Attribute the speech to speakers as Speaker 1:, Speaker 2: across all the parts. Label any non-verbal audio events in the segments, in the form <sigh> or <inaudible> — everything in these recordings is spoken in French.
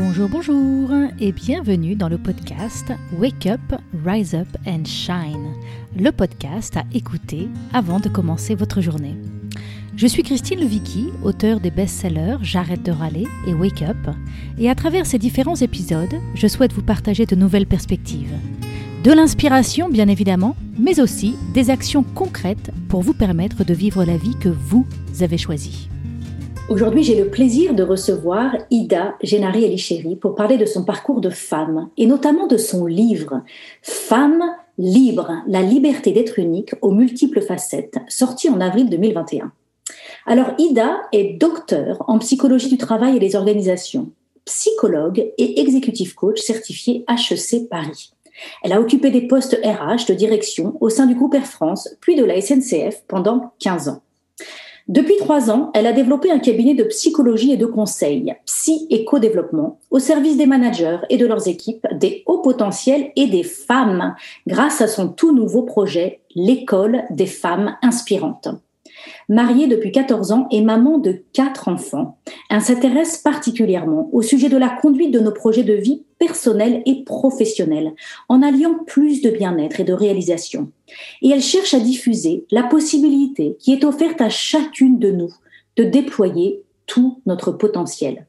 Speaker 1: Bonjour, bonjour et bienvenue dans le podcast Wake Up, Rise Up and Shine, le podcast à écouter avant de commencer votre journée. Je suis Christine Levicki, auteure des best-sellers J'arrête de râler et Wake Up, et à travers ces différents épisodes, je souhaite vous partager de nouvelles perspectives. De l'inspiration, bien évidemment, mais aussi des actions concrètes pour vous permettre de vivre la vie que vous avez choisie. Aujourd'hui, j'ai le plaisir de recevoir Ida Génari Elichéri pour parler de son parcours de femme et notamment de son livre Femme libre, la liberté d'être unique aux multiples facettes, sorti en avril 2021. Alors Ida est docteur en psychologie du travail et des organisations, psychologue et executive coach certifié HEC Paris. Elle a occupé des postes RH de direction au sein du groupe Air France, puis de la SNCF pendant 15 ans. Depuis trois ans, elle a développé un cabinet de psychologie et de conseil, psy et co-développement, au service des managers et de leurs équipes, des hauts potentiels et des femmes, grâce à son tout nouveau projet, l'école des femmes inspirantes. Mariée depuis 14 ans et maman de quatre enfants, elle s'intéresse particulièrement au sujet de la conduite de nos projets de vie personnels et professionnels, en alliant plus de bien-être et de réalisation. Et elle cherche à diffuser la possibilité qui est offerte à chacune de nous de déployer tout notre potentiel.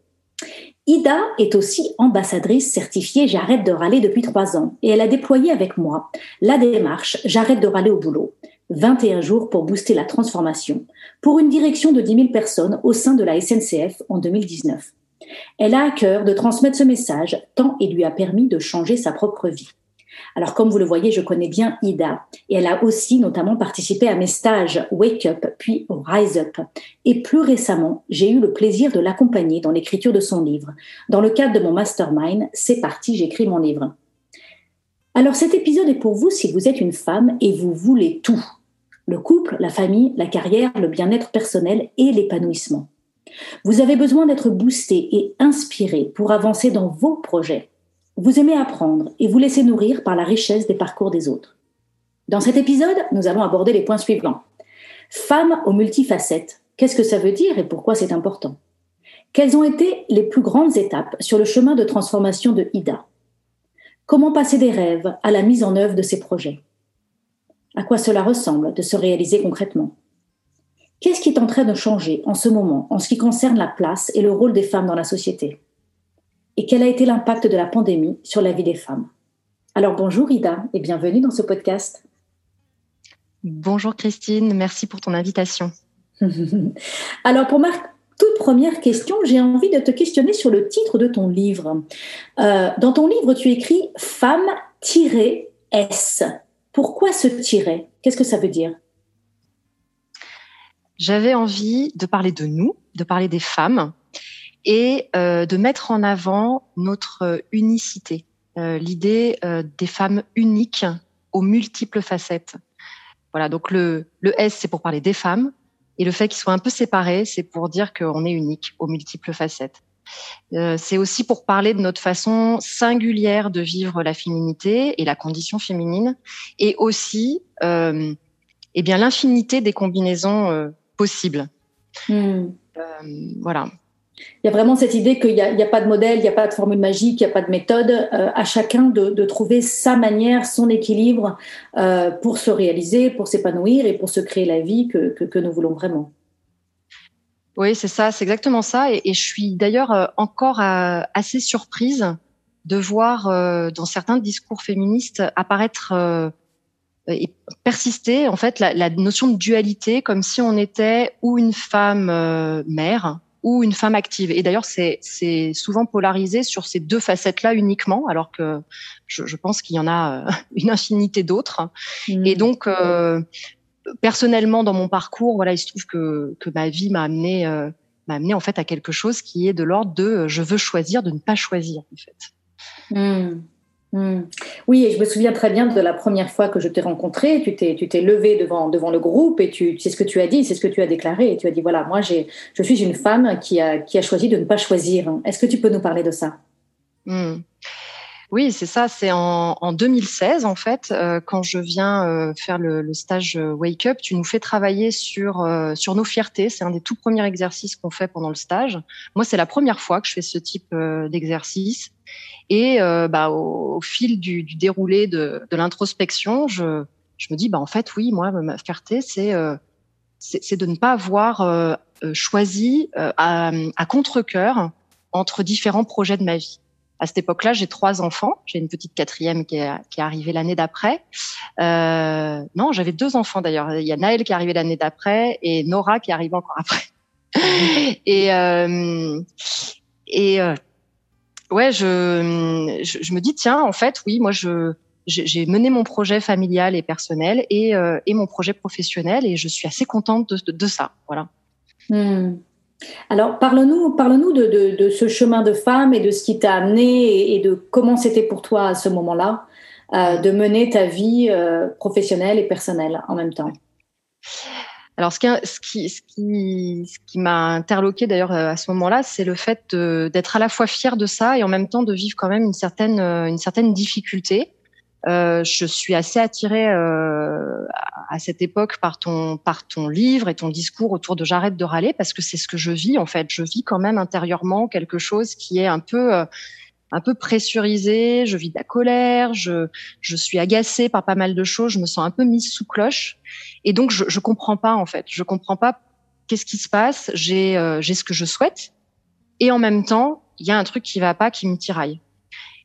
Speaker 1: Ida est aussi ambassadrice certifiée J'arrête de râler depuis trois ans et elle a déployé avec moi la démarche J'arrête de râler au boulot 21 jours pour booster la transformation, pour une direction de 10 000 personnes au sein de la SNCF en 2019. Elle a à cœur de transmettre ce message tant il lui a permis de changer sa propre vie. Alors comme vous le voyez, je connais bien Ida et elle a aussi notamment participé à mes stages Wake Up puis Rise Up. Et plus récemment, j'ai eu le plaisir de l'accompagner dans l'écriture de son livre. Dans le cadre de mon mastermind, c'est parti, j'écris mon livre. Alors cet épisode est pour vous si vous êtes une femme et vous voulez tout le couple, la famille, la carrière, le bien-être personnel et l'épanouissement. Vous avez besoin d'être boosté et inspiré pour avancer dans vos projets. Vous aimez apprendre et vous laisser nourrir par la richesse des parcours des autres. Dans cet épisode, nous allons aborder les points suivants. Femme aux multifacettes, qu'est-ce que ça veut dire et pourquoi c'est important? Quelles ont été les plus grandes étapes sur le chemin de transformation de Ida? Comment passer des rêves à la mise en œuvre de ces projets? À quoi cela ressemble de se réaliser concrètement? Qu'est-ce qui est en train de changer en ce moment en ce qui concerne la place et le rôle des femmes dans la société? Et quel a été l'impact de la pandémie sur la vie des femmes? Alors bonjour Ida et bienvenue dans ce podcast.
Speaker 2: Bonjour Christine, merci pour ton invitation. <laughs>
Speaker 1: Alors pour ma toute première question, j'ai envie de te questionner sur le titre de ton livre. Euh, dans ton livre, tu écris Femme-S. Pourquoi se tirer Qu'est-ce que ça veut dire?
Speaker 2: J'avais envie de parler de nous, de parler des femmes et euh, de mettre en avant notre unicité, euh, l'idée euh, des femmes uniques aux multiples facettes. Voilà, donc le, le S, c'est pour parler des femmes, et le fait qu'ils soient un peu séparés, c'est pour dire qu'on est unique aux multiples facettes. Euh, c'est aussi pour parler de notre façon singulière de vivre la féminité et la condition féminine, et aussi euh, eh bien l'infinité des combinaisons euh, possibles. Hmm.
Speaker 1: voilà. Il y a vraiment cette idée qu'il n'y a, pas de modèle, il n'y a pas de formule magique, il n'y a pas de méthode, à chacun de, trouver sa manière, son équilibre pour se réaliser, pour s'épanouir et pour se créer la vie que nous voulons vraiment.
Speaker 2: Oui, c'est ça, c'est exactement ça. Et, je suis d'ailleurs euh, encore euh, assez surprise de voir euh, dans certains discours féministes apparaître et persister en fait la, notion de dualité, comme si on était ou une femme mère ou une femme active. Et d'ailleurs, c'est souvent polarisé sur ces deux facettes-là uniquement, alors que je, pense qu'il y en a <laughs> une infinité d'autres. Mmh. Et donc, personnellement dans mon parcours, voilà, il se trouve que, que ma vie m'a amené, euh, m'a amené en fait à quelque chose qui est de l'ordre de euh, je veux choisir de ne pas choisir en fait.
Speaker 1: Mmh. Mmh. Oui, et je me souviens très bien de la première fois que je t'ai rencontré. Tu t'es, tu t'es levé devant, devant le groupe et tu, c'est ce que tu as dit, c'est ce que tu as déclaré. Et tu as dit voilà, moi, j'ai, je suis une femme qui a, qui a choisi de ne pas choisir. Est-ce que tu peux nous parler de ça?
Speaker 2: Mmh. Oui, c'est ça. C'est en, en, 2016 en fait, euh, quand je viens euh, faire le, le, stage euh, Wake Up, tu nous fais travailler sur sur nos fiertés. C'est un des tout premiers exercices qu'on fait pendant le stage. Moi, c'est la première fois que je fais ce type d'exercice. Et bah, au, au, fil du, du déroulé de, de l'introspection, je, je me dis bah en fait oui, moi ma fierté c'est c'est de ne pas avoir choisi à, à contre cœur entre différents projets de ma vie à cette époque-là, j'ai trois enfants. J'ai une petite quatrième qui est, qui est arrivée l'année d'après. Euh, non, j'avais deux enfants d'ailleurs. Il y a Naël qui est arrivé l'année d'après et Nora qui est arrivée encore après. <laughs> et euh, et euh, ouais, je, je, me dis tiens, en fait, oui, moi je j'ai mené mon projet familial et personnel et, euh, et mon projet professionnel et je suis assez contente de, de, ça. Voilà.
Speaker 1: Hmm. Alors, parle-nous parle de, ce chemin de femme et de ce qui t'a amené et, de comment c'était pour toi à ce moment-là euh, de mener ta vie euh, professionnelle et personnelle en même temps.
Speaker 2: Alors, ce qui m'a interloqué d'ailleurs euh, à ce moment-là, c'est le fait d'être à la fois fière de ça et en même temps de vivre quand même une certaine, une certaine difficulté. Euh, je suis assez attirée euh, à cette époque par ton par ton livre et ton discours autour de j'arrête de râler parce que c'est ce que je vis en fait. Je vis quand même intérieurement quelque chose qui est un peu euh, un peu pressurisé. Je vis de la colère. Je je suis agacée par pas mal de choses. Je me sens un peu mise sous cloche et donc je je comprends pas en fait. Je comprends pas qu'est-ce qui se passe. J'ai euh, j'ai ce que je souhaite et en même temps il y a un truc qui va pas qui me tiraille.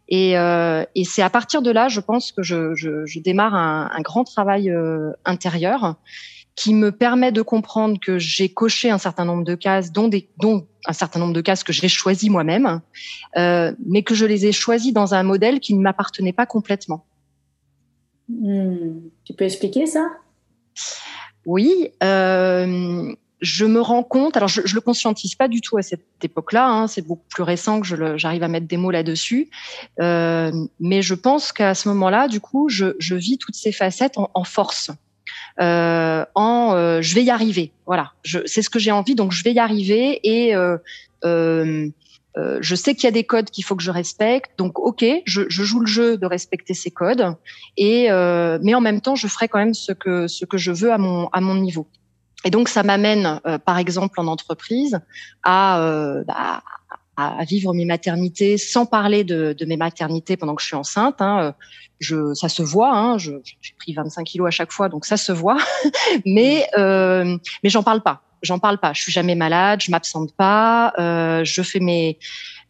Speaker 2: Et, euh, et c'est à partir de là, je pense que je, je, je démarre un, un, grand travail euh, intérieur qui me permet de comprendre que j'ai coché un certain nombre de cases, dont, des, dont un certain nombre de cases que j'ai choisi moi-même, euh, mais que je les ai choisis dans un modèle qui ne m'appartenait pas complètement.
Speaker 1: Hmm. Tu peux expliquer ça?
Speaker 2: Oui. Euh, je me rends compte, alors je, je le conscientise pas du tout à cette époque-là, hein, c'est beaucoup plus récent que j'arrive à mettre des mots là-dessus, euh, mais je pense qu'à ce moment-là, du coup, je, je, vis toutes ces facettes en, en force, euh, en euh, je vais y arriver, voilà, c'est ce que j'ai envie, donc je vais y arriver et euh, euh, euh, je sais qu'il y a des codes qu'il faut que je respecte, donc ok, je, je, joue le jeu de respecter ces codes, et mais en même temps, je ferai quand même ce que ce que je veux à mon à mon niveau. Et donc, ça m'amène, euh, par exemple, en entreprise, à, euh, bah, à, vivre mes maternités sans parler de, mes maternités pendant que je suis enceinte. Hein. Je, ça se voit. Hein. J'ai pris 25 kilos à chaque fois, donc ça se voit. <laughs> mais euh, mais j'en parle pas. J'en parle pas. Je suis jamais malade. Je m'absente pas. Euh, je fais mes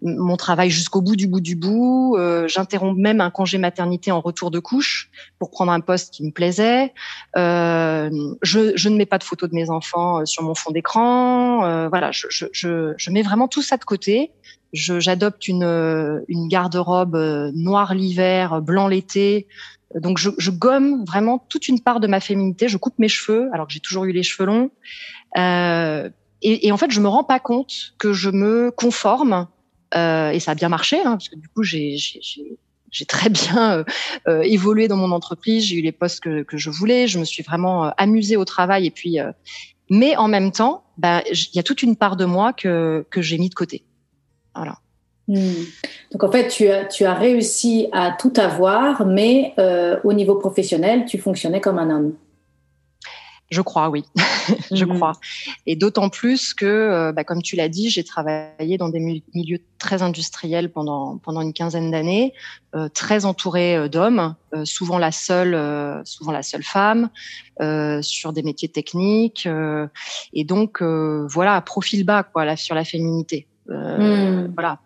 Speaker 2: mon travail jusqu'au bout du bout du bout. Euh, J'interromps même un congé maternité en retour de couche pour prendre un poste qui me plaisait. Euh, je, je, ne mets pas de photos de mes enfants euh, sur mon fond d'écran. Euh, voilà, je, je, je, mets vraiment tout ça de côté. J'adopte une, une garde-robe euh, noire l'hiver, blanc l'été. Donc je, gomme vraiment toute une part de ma féminité. Je coupe mes cheveux alors que j'ai toujours eu les cheveux longs. Euh, et, et, en fait, je me rends pas compte que je me conforme euh, et ça a bien marché, hein, parce que du coup, j'ai très bien euh, euh, évolué dans mon entreprise, j'ai eu les postes que, je voulais, je me suis vraiment euh, amusée au travail et puis euh, mais en même temps, bah, il y a toute une part de moi que, j'ai mis de côté. Voilà.
Speaker 1: Hmm. Donc en fait, tu as, réussi à tout avoir, mais euh, au niveau professionnel, tu fonctionnais comme un homme.
Speaker 2: Je crois, oui, <laughs> je mhm. crois. Et d'autant plus que, euh, bah, comme tu l'as dit, j'ai travaillé dans des milieux très industriels pendant pendant une quinzaine d'années, euh, très entourée euh, d'hommes, euh, souvent la seule, euh, souvent la seule femme, sur des métiers techniques, et donc voilà, profil bas quoi, là, sur la féminité. Mm. Voilà.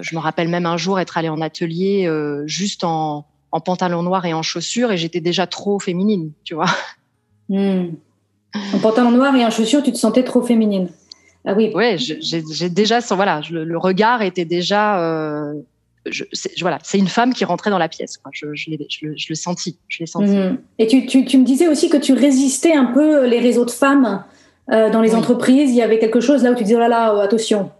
Speaker 2: je me rappelle même un jour être allée en atelier juste en en pantalon noir et en chaussures, et j'étais déjà trop féminine, tu vois.
Speaker 1: Hmm. En pantalon noir et en chaussures, tu te sentais trop féminine.
Speaker 2: Ah oui. Oui, j'ai déjà, voilà, le, regard était déjà. Euh, je, voilà, c'est une femme qui rentrait dans la pièce. Quoi. Je, je, je, je l'ai senti. Je l'ai senti.
Speaker 1: Et tu, tu, tu, me disais aussi que tu résistais un peu les réseaux de femmes euh, dans les entreprises. Il y avait quelque chose là où tu disais oh là là, attention.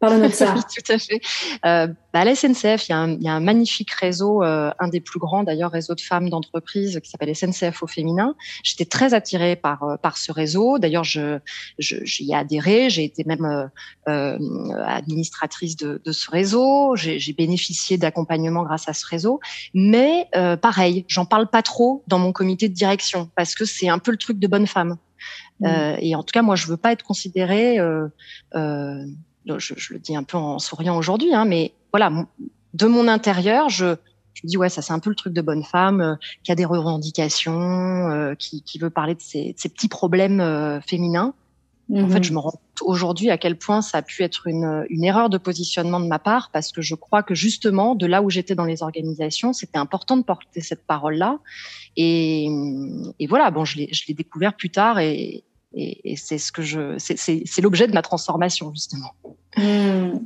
Speaker 1: Parle-nous <laughs> de ça.
Speaker 2: oui, tout à fait. Euh, bah, à la SNCF, il y, a un, il y, a un, magnifique réseau, euh, un des plus grands d'ailleurs, réseau de femmes d'entreprise qui s'appelle SNCF au féminin. J'étais très attirée par euh, par ce réseau. D'ailleurs, je j'y ai adhéré. J'ai été même euh, euh, administratrice de, de, ce réseau. J'ai bénéficié d'accompagnement grâce à ce réseau. Mais pareil, j'en parle pas trop dans mon comité de direction parce que c'est un peu le truc de bonne femme. Mmh. et en tout cas, moi, je veux pas être considérée je, je, le dis un peu en souriant aujourd'hui, hein, mais voilà, de mon intérieur, je, je me dis ouais, ça c'est un peu le truc de bonne femme euh, qui a des revendications, euh, qui, qui, veut parler de ses, ses petits problèmes euh, féminins. En fait, mhm. je me rends aujourd'hui à quel point ça a pu être une, une, erreur de positionnement de ma part, parce que je crois que justement, de là où j'étais dans les organisations, c'était important de porter cette parole-là. Et, et, voilà, bon, je l'ai découvert plus tard, et, et, et c'est ce que je, c'est l'objet de ma transformation justement.
Speaker 1: Mmh,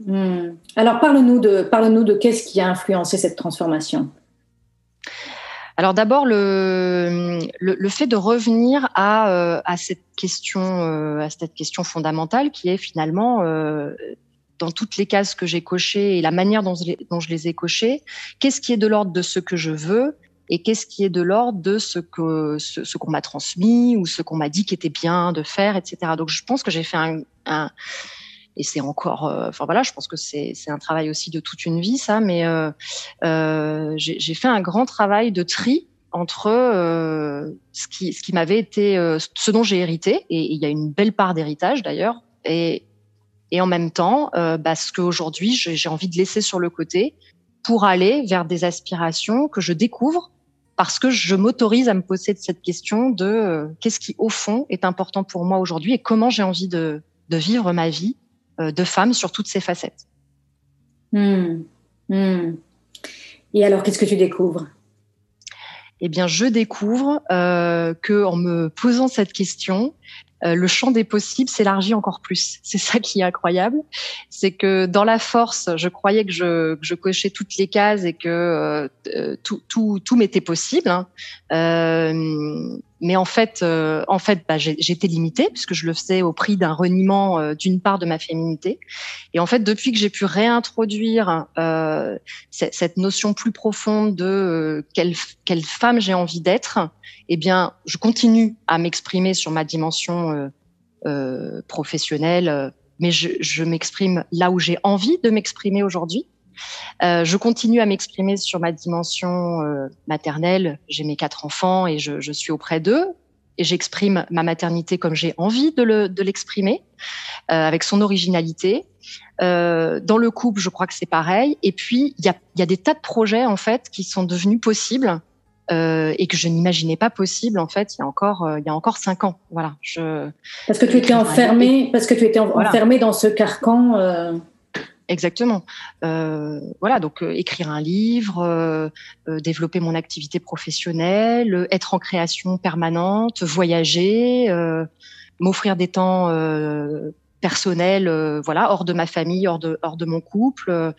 Speaker 1: mmh. Alors parle-nous de, parle-nous de qu'est-ce qui a influencé cette transformation.
Speaker 2: Alors d'abord le, le, le, fait de revenir à, euh, à cette question euh, à cette question fondamentale qui est finalement euh, dans toutes les cases que j'ai cochées et la manière dont, dont je les ai cochées, qu'est-ce qui est de l'ordre de ce que je veux et qu'est-ce qui est de l'ordre de ce que ce, qu'on m'a transmis ou ce qu'on m'a dit qui était bien de faire, etc. Donc je pense que j'ai fait un, un et c'est encore, euh, enfin voilà, je pense que c'est c'est un travail aussi de toute une vie ça, mais euh, euh, j'ai fait un grand travail de tri entre euh, ce qui ce qui m'avait été euh, ce dont j'ai hérité et il y a une belle part d'héritage d'ailleurs et et en même temps bah, ce qu'aujourd'hui j'ai envie de laisser sur le côté pour aller vers des aspirations que je découvre parce que je m'autorise à me poser cette question de euh, qu'est-ce qui, au fond, est important pour moi aujourd'hui et comment j'ai envie de, de, vivre ma vie euh, de femme sur toutes ses facettes.
Speaker 1: Mmh. Mmh. Et alors, qu'est-ce que tu découvres?
Speaker 2: Eh bien, je découvre euh, que en me posant cette question, le champ des possibles s'élargit encore plus. <laughs> C'est ça qui est incroyable. C'est que dans la force, je croyais que je, que je cochais toutes les cases et que euh, tout, tout, tout m'était possible. Hein. Euh, mais en fait, euh, en fait, bah, j'étais limitée puisque je le faisais au prix d'un reniement euh, d'une part de ma féminité. Et en fait, depuis que j'ai pu réintroduire euh, cette notion plus profonde de quelle, quelle femme j'ai envie d'être, eh bien, je continue à m'exprimer sur ma dimension professionnelle, mais je, je m'exprime là où j'ai envie de m'exprimer aujourd'hui. Euh, je continue à m'exprimer sur ma dimension euh, maternelle. J'ai mes quatre enfants et je, je suis auprès d'eux. Et j'exprime ma maternité comme j'ai envie de l'exprimer, euh, avec son originalité. Dans le couple, je crois que c'est pareil. Et puis, il y a, y a, des tas de projets en fait qui sont devenus possibles euh, et que je n'imaginais pas possible en fait il y a encore il y a encore cinq ans. Voilà. Je,
Speaker 1: parce que tu étais enfermée, parce que tu étais enfermée dans ce carcan.
Speaker 2: Exactement. Euh, voilà, donc euh, écrire un livre, euh, développer mon activité professionnelle, être en création permanente, voyager, m'offrir des temps personnels, voilà, hors de ma famille, hors de hors de mon couple.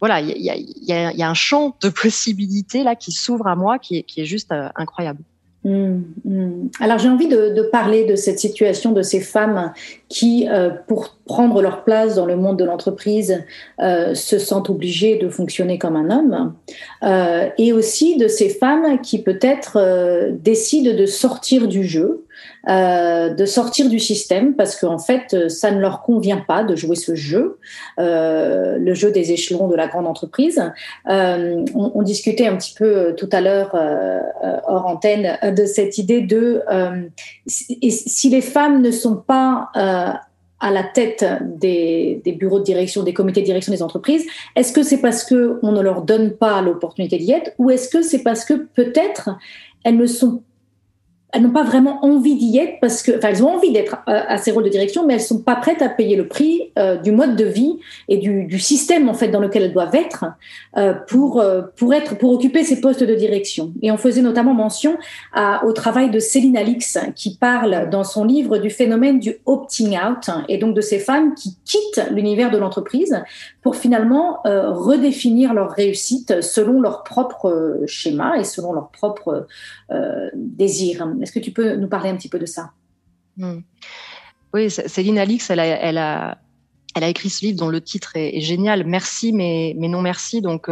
Speaker 2: voilà, il y a, un champ de possibilités là qui s'ouvre à moi, qui est juste incroyable.
Speaker 1: Mmh, mmh. Alors j'ai envie de, de, parler de cette situation de ces femmes qui, euh, pour prendre leur place dans le monde de l'entreprise, euh, se sentent obligées de fonctionner comme un homme, euh, et aussi de ces femmes qui peut-être euh, décident de sortir du jeu, euh, de sortir du système parce qu'en fait, ça ne leur convient pas de jouer ce jeu, euh, le jeu des échelons de la grande entreprise. Euh, on, discutait un petit peu euh, tout à l'heure euh, hors antenne de cette idée de si, les femmes ne sont pas à la tête des, bureaux de direction, des comités de direction des entreprises, est-ce que c'est parce qu'on ne leur donne pas l'opportunité d'y être ou est-ce que c'est parce que peut-être elles ne sont elles n'ont pas vraiment envie d'y être parce que, enfin, elles ont envie d'être à, ces rôles de direction, mais elles sont pas prêtes à payer le prix euh, du mode de vie et du, du, système en fait dans lequel elles doivent être euh, pour euh, pour être pour occuper ces postes de direction. Et on faisait notamment mention à, au travail de Céline Alix qui parle dans son livre du phénomène du opting out et donc de ces femmes qui quittent l'univers de l'entreprise pour finalement euh, redéfinir leur réussite selon leur propre schéma et selon leur propre euh, désirs. Est-ce que tu peux nous parler un petit peu de ça?
Speaker 2: Hmm. Oui, Céline Alix, elle a, écrit ce livre dont le titre est, génial, Merci mais, non merci. Donc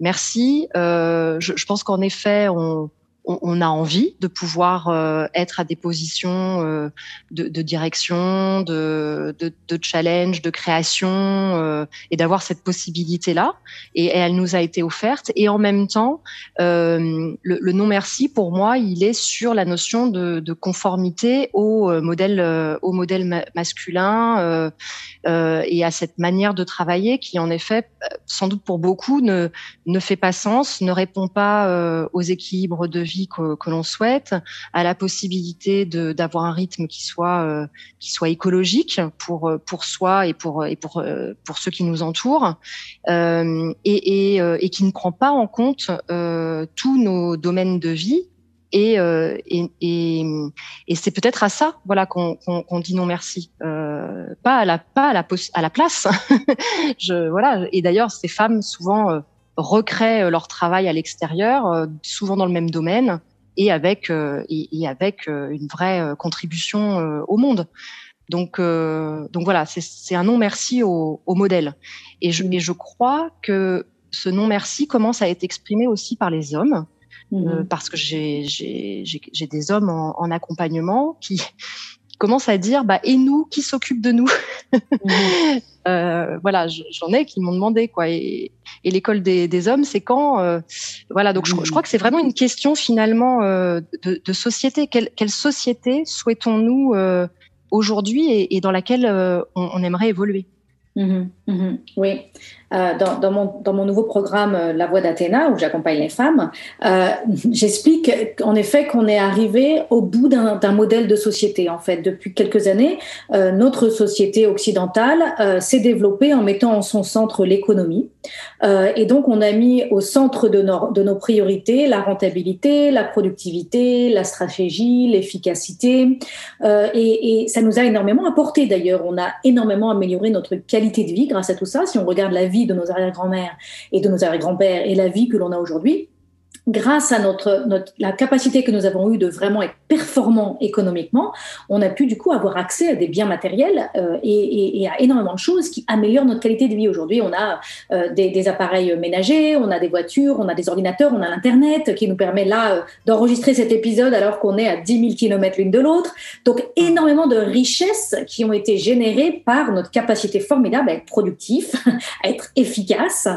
Speaker 2: merci. Je, je, pense qu'en effet, on, on, a envie de pouvoir euh, être à des positions euh, de, direction, de, de, challenge, de création, euh, et d'avoir cette possibilité-là. Et, elle nous a été offerte. Et en même temps, le, le, non merci pour moi, il est sur la notion de, conformité au modèle, au modèle masculin et à cette manière de travailler qui, en effet, sans doute pour beaucoup, ne, ne fait pas sens, ne répond pas aux équilibres de vie que, l'on souhaite, à la possibilité d'avoir un rythme qui soit euh, qui soit écologique pour euh, pour soi et pour et pour euh, pour ceux qui nous entourent, et, et, qui ne prend pas en compte tous nos domaines de vie et, et, et, c'est peut-être à ça voilà qu'on dit non merci pas à la pas à la place. <laughs> Voilà et d'ailleurs ces femmes souvent recréent leur travail à l'extérieur, souvent dans le même domaine, et avec euh, et, avec euh, une vraie euh, contribution au monde. Donc, donc voilà, c'est un non merci au, au modèle. Et je, et je crois que ce non merci commence à être exprimé aussi par les hommes, mmh parce que j'ai des hommes en, en, accompagnement qui commencent à dire bah et nous qui s'occupe de nous mmh <laughs> euh, voilà j'en ai qui m'ont demandé quoi. Et, et l'école des, des, hommes c'est quand euh, voilà donc je, je, crois que c'est vraiment une question finalement euh, de, de, société. Quelle, quelle société souhaitons-nous aujourd'hui et, et, dans laquelle on, on, aimerait évoluer?
Speaker 1: Mmh mmh oui euh, dans, mon, nouveau programme euh, La Voix d'Athéna, où j'accompagne les femmes, euh, <laughs> j'explique en effet qu'on est arrivé au bout d'un modèle de société. En fait, depuis quelques années, notre société occidentale s'est développée en mettant en son centre l'économie. et donc, on a mis au centre de nos, de nos priorités la rentabilité, la productivité, la stratégie, l'efficacité. Et, et, ça nous a énormément apporté d'ailleurs. On a énormément amélioré notre qualité de vie grâce à tout ça. Si on regarde la vie de nos arrière-grand-mères et de nos arrière-grands-pères et la vie que l'on a aujourd'hui, grâce à notre, la capacité que nous avons eue de vraiment être performants économiquement, on a pu du coup avoir accès à des biens matériels euh, et, à énormément de choses qui améliorent notre qualité de vie. Aujourd'hui, on a euh, des, appareils ménagers, on a des voitures, on a des ordinateurs, on a l'Internet qui nous permet là euh, d'enregistrer cet épisode alors qu'on est à 10 000 km l'une de l'autre. Donc, énormément de richesses qui ont été générées par notre capacité formidable à être productif, <laughs> à être efficace.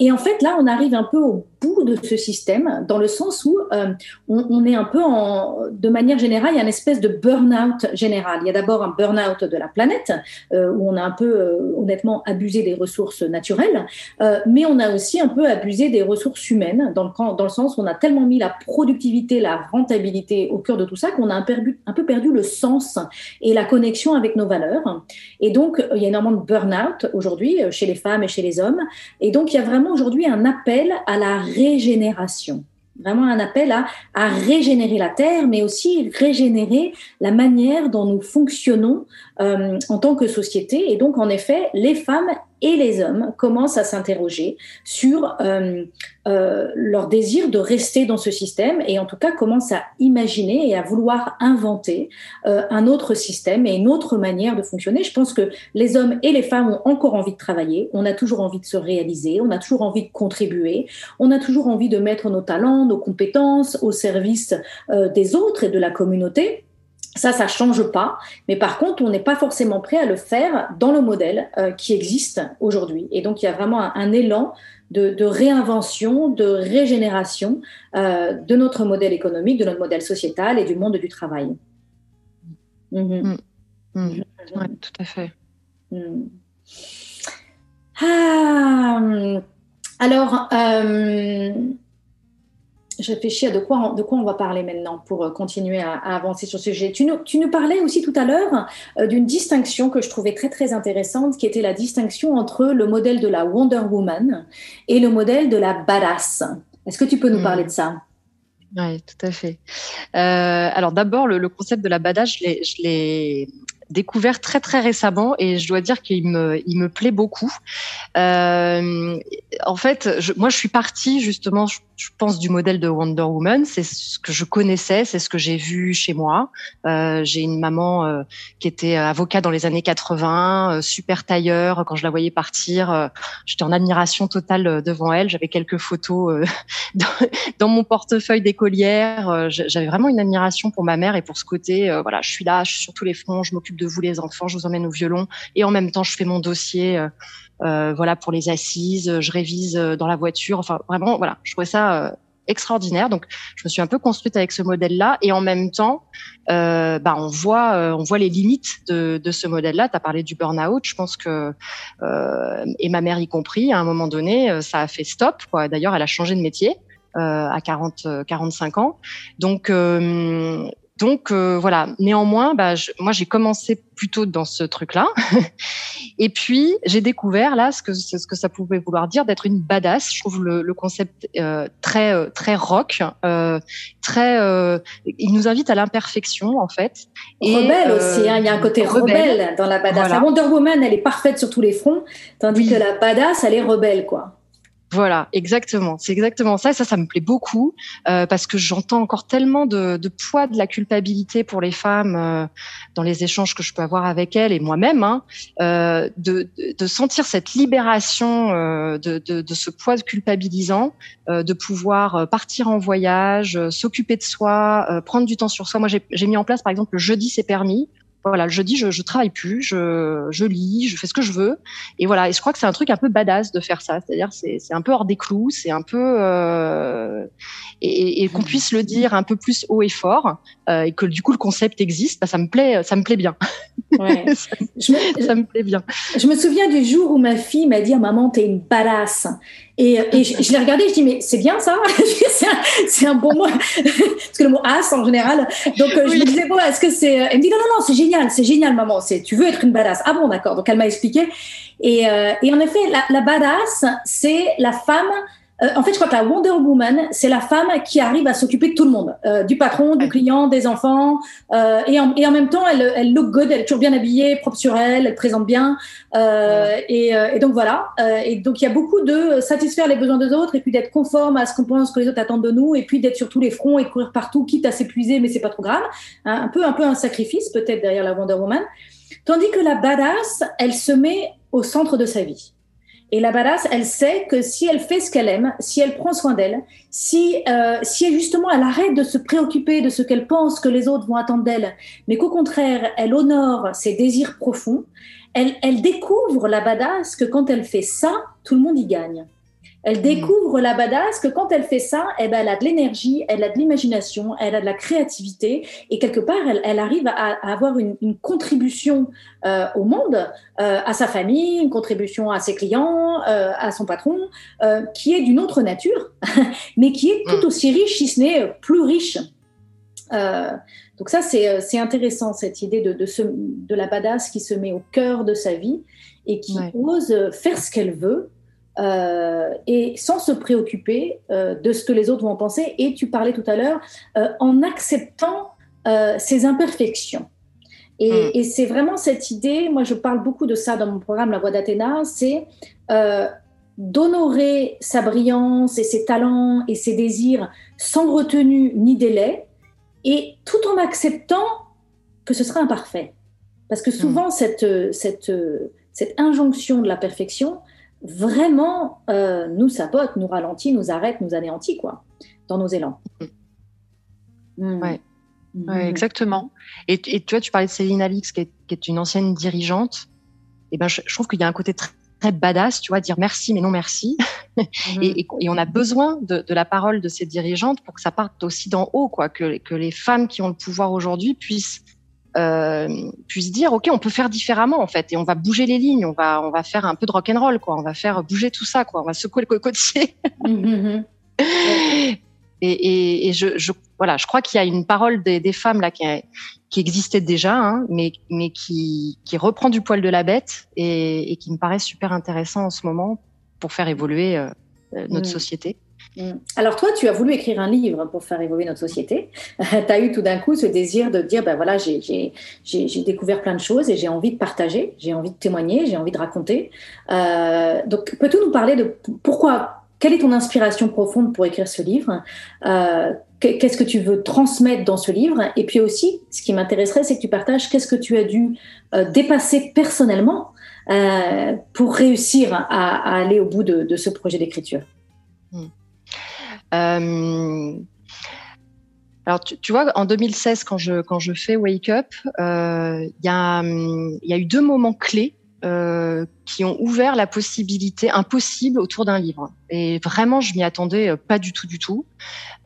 Speaker 1: Et en fait, là, on arrive un peu au bout de ce système, dans le sens où euh, on, est un peu en, de manière générale, il y a une espèce de burn-out général. Il y a d'abord un burn-out de la planète, euh, où on a un peu, euh, honnêtement, abusé des ressources naturelles, mais on a aussi un peu abusé des ressources humaines, dans le, dans le sens où on a tellement mis la productivité, la rentabilité au cœur de tout ça, qu'on a un, un peu perdu le sens et la connexion avec nos valeurs. Et donc, il y a énormément de burn-out aujourd'hui chez les femmes et chez les hommes. Et donc, il y a vraiment aujourd'hui un appel à la régénération vraiment un appel à, régénérer la Terre, mais aussi régénérer la manière dont nous fonctionnons euh, en tant que société. Et donc, en effet, les femmes et les hommes commencent à s'interroger sur euh, euh, leur désir de rester dans ce système et en tout cas commencent à imaginer et à vouloir inventer euh, un autre système et une autre manière de fonctionner. Je pense que les hommes et les femmes ont encore envie de travailler, on a toujours envie de se réaliser, on a toujours envie de contribuer, on a toujours envie de mettre nos talents, nos compétences au service des autres et de la communauté. Ça, ça change pas. Mais par contre, on n'est pas forcément prêt à le faire dans le modèle euh, qui existe aujourd'hui. Et donc, il y a vraiment un, un élan de, de, réinvention, de régénération euh, de notre modèle économique, de notre modèle sociétal et du monde du travail.
Speaker 2: Mmh. Mmh. Ouais, tout à fait.
Speaker 1: Mm. Ah, alors, euh, je réfléchis à de quoi, de quoi on va parler maintenant pour euh, continuer à, à avancer sur ce sujet. Tu nous, tu nous parlais aussi tout à l'heure euh, d'une distinction que je trouvais très très intéressante, qui était la distinction entre le modèle de la Wonder Woman et le modèle de la badass. Est-ce que tu peux nous mmh. parler de ça?
Speaker 2: Oui, tout à fait. Euh, alors d'abord, le, le, concept de la badass, je l'ai découvert très très récemment et je dois dire qu'il me, il me plaît beaucoup. Euh, en fait, je, moi je suis partie justement, je, je pense, du modèle de Wonder Woman. C'est ce que je connaissais, c'est ce que j'ai vu chez moi. Euh, j'ai une maman euh, qui était avocat dans les années 80, euh, super tailleur. Quand je la voyais partir, euh, j'étais en admiration totale devant elle. J'avais quelques photos <laughs> dans, dans, mon portefeuille d'écolière. J'avais vraiment une admiration pour ma mère et pour ce côté. voilà, je suis là, je suis sur tous les fronts, je m'occupe de vous les enfants, je vous emmène au violon et en même temps je fais mon dossier. Euh, voilà pour les assises, je révise euh, dans la voiture. Enfin, vraiment, voilà, je trouvais ça euh, extraordinaire. Donc, je me suis un peu construite avec ce modèle-là, et en même temps, euh, bah, on voit, on voit les limites de, de ce modèle-là. Tu as parlé du burn-out. Je pense que euh, et ma mère y compris, à un moment donné, ça a fait stop. D'ailleurs, elle a changé de métier. Euh, à 40, 45 ans. Donc, euh, donc euh, voilà. Néanmoins, bah, moi j'ai commencé plutôt dans ce truc-là, <laughs> et puis j'ai découvert là ce que ce que ça pouvait vouloir dire d'être une badass. Je trouve le, le concept euh, très euh, très rock, euh, très. Euh, il nous invite à l'imperfection en fait.
Speaker 1: Et, rebelle aussi. Hein, il y a un côté rebelle, dans la badass. La Wonder Woman, elle est parfaite sur tous les fronts, tandis que la badass, elle est rebelle quoi.
Speaker 2: Voilà, exactement. C'est exactement ça. Ça, ça me plaît beaucoup euh, parce que j'entends encore tellement de, de, poids de la culpabilité pour les femmes euh, dans les échanges que je peux avoir avec elles et moi-même, hein, euh, de, de, sentir cette libération euh, de, de, ce poids culpabilisant, euh, de pouvoir partir en voyage, s'occuper de soi, prendre du temps sur soi. Moi, j'ai mis en place, par exemple, le jeudi c'est permis voilà, le jeudi, je, je travaille plus, je, je lis, je fais ce que je veux. Et voilà, et je crois que c'est un truc un peu badass de faire ça. C'est-à-dire, c'est, c'est un peu hors des clous, c'est un peu euh, et, et qu'on puisse le dire un peu plus haut et fort, euh, et que du coup le concept existe, bah, ça me plaît, ça me plaît bien. Ouais. <laughs> ça, je me, ça me plaît bien.
Speaker 1: Je me souviens du jour où ma fille m'a dit, maman, t'es une badass. Et, et je, je l'ai regardé, je dis mais c'est bien ça, <laughs> c'est un, un, bon mot parce que le mot as en général. Donc euh, je me disais bon, est-ce que c'est Elle me dit non non non, c'est génial, c'est génial maman, c'est tu veux être une badass. Ah bon d'accord. Donc elle m'a expliqué. Et, euh, et en effet, la, la badass, c'est la femme euh, en fait, je crois que la Wonder Woman, c'est la femme qui arrive à s'occuper de tout le monde, euh, du patron, du client, des enfants, euh, et, en, et, en, même temps, elle, elle look good, elle est toujours bien habillée, propre sur elle, elle présente bien, et, et, donc voilà. et donc il y a beaucoup de satisfaire les besoins des autres, et puis d'être conforme à ce qu'on pense que les autres attendent de nous, et puis d'être sur tous les fronts et courir partout, quitte à s'épuiser, mais c'est pas trop grave. un peu, un peu un sacrifice peut-être derrière la Wonder Woman. Tandis que la badass, elle se met au centre de sa vie. Et la badass, elle sait que si elle fait ce qu'elle aime, si elle prend soin d'elle, si, euh, si justement elle arrête de se préoccuper de ce qu'elle pense que les autres vont attendre d'elle, mais qu'au contraire, elle honore ses désirs profonds, elle, elle découvre la badass que quand elle fait ça, tout le monde y gagne. Elle mm. découvre la badass que quand elle fait ça, eh ben, elle a de l'énergie, elle a de l'imagination, elle a de la créativité et quelque part, elle, elle arrive à, avoir une, une contribution euh, au monde, euh, à sa famille, une contribution à ses clients, euh, à son patron, qui est d'une autre nature, <laughs> mais qui est tout mm. aussi riche, si ce n'est plus riche. Donc ça, c'est intéressant, cette idée de, de, ce, de la badass qui se met au cœur de sa vie et qui ose faire ce qu'elle veut, euh, et sans se préoccuper euh, de ce que les autres vont en penser. Et tu parlais tout à l'heure euh, en acceptant ses imperfections. Et, mm. et c'est vraiment cette idée, moi je parle beaucoup de ça dans mon programme La Voix d'Athéna, c'est d'honorer sa brillance et ses talents et ses désirs sans retenue ni délai, et tout en acceptant que ce sera imparfait. Parce que souvent, mm. cette, cette, cette injonction de la perfection, vraiment euh, nous sabote, nous ralentit, nous arrête, nous anéantit, quoi, dans nos élans.
Speaker 2: Mm. Ouais. Mm. exactement. Et, et, tu vois, tu parlais de Céline Alix, qui est, qui est une ancienne dirigeante. Et ben, je, je trouve qu'il y a un côté très, très, badass, tu vois, dire merci mais non merci. <laughs> Et, et, on a besoin de, de, la parole de ces dirigeantes pour que ça parte aussi d'en haut, quoi, que, que les femmes qui ont le pouvoir aujourd'hui puissent euh, puisse dire ok on peut faire différemment en fait et on va bouger les lignes on va on va faire un peu de rock and roll quoi on va faire bouger tout ça quoi on va secouer le cocotier <laughs> mm-hmm. et, et, et je, je, voilà je crois qu'il y a une parole des, des femmes là qui, qui existait déjà hein, mais mais qui qui reprend du poil de la bête et, et qui me paraît super intéressant en ce moment pour faire évoluer euh, notre mm. société.
Speaker 1: Alors toi, tu as voulu écrire un livre pour faire évoluer notre société. <laughs> tu as eu tout d'un coup ce désir de dire, ben voilà, j'ai découvert plein de choses et j'ai envie de partager, j'ai envie de témoigner, j'ai envie de raconter. Euh, donc, peux-tu nous parler de pourquoi, quelle est ton inspiration profonde pour écrire ce livre? Qu'est-ce que tu veux transmettre dans ce livre? Et puis aussi, ce qui m'intéresserait, c'est que tu partages qu'est-ce que tu as dû dépasser personnellement pour réussir à, aller au bout de, ce projet d'écriture. Hmm.
Speaker 2: Alors, tu, vois, en 2016, quand je, quand je fais Wake Up, euh, il y, a, y a eu deux moments clés euh, qui ont ouvert la possibilité impossible autour d'un livre. Et vraiment, je m'y attendais euh, pas du tout, du tout.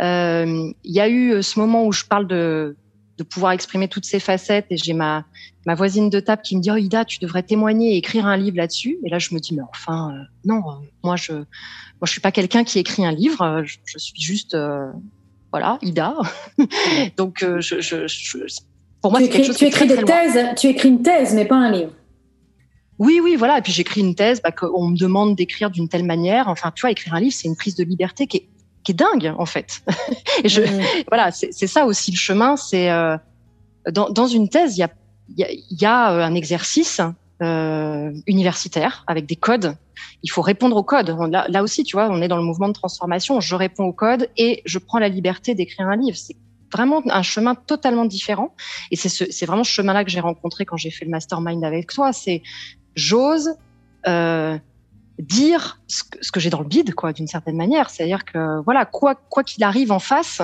Speaker 2: Il y a eu ce moment où je parle de, de pouvoir exprimer toutes ces facettes et j'ai ma, ma voisine de table qui me dit oh Ida tu devrais témoigner et écrire un livre là-dessus et là je me dis mais enfin non moi je moi je suis pas quelqu'un qui écrit un livre je, je suis juste voilà, Ida. <laughs> Donc, euh, je,
Speaker 1: pour moi, c'est quelque chose tu écris des thèses, tu écris une thèse, mais pas un livre.
Speaker 2: Oui, oui, voilà. Et puis j'écris une thèse bah, qu'on me demande d'écrire d'une telle manière. Enfin, tu vois, écrire un livre, c'est une prise de liberté qui est, qui est dingue, en fait. <laughs> et je, mm. voilà, c'est ça aussi le chemin. C'est euh, dans, dans, une thèse, il y a, y a euh, un exercice euh, universitaire avec des codes. Il faut répondre aux codes. Là, là, aussi, tu vois, on est dans le mouvement de transformation. Je réponds aux codes et je prends la liberté d'écrire un livre. C'est vraiment un chemin totalement différent. Et c'est ce, vraiment ce chemin-là que j'ai rencontré quand j'ai fait le mastermind avec toi. C'est j'ose euh, dire ce que, que j'ai dans le bide, quoi, d'une certaine manière. C'est-à-dire que voilà, quoi quoi qu'il arrive en face,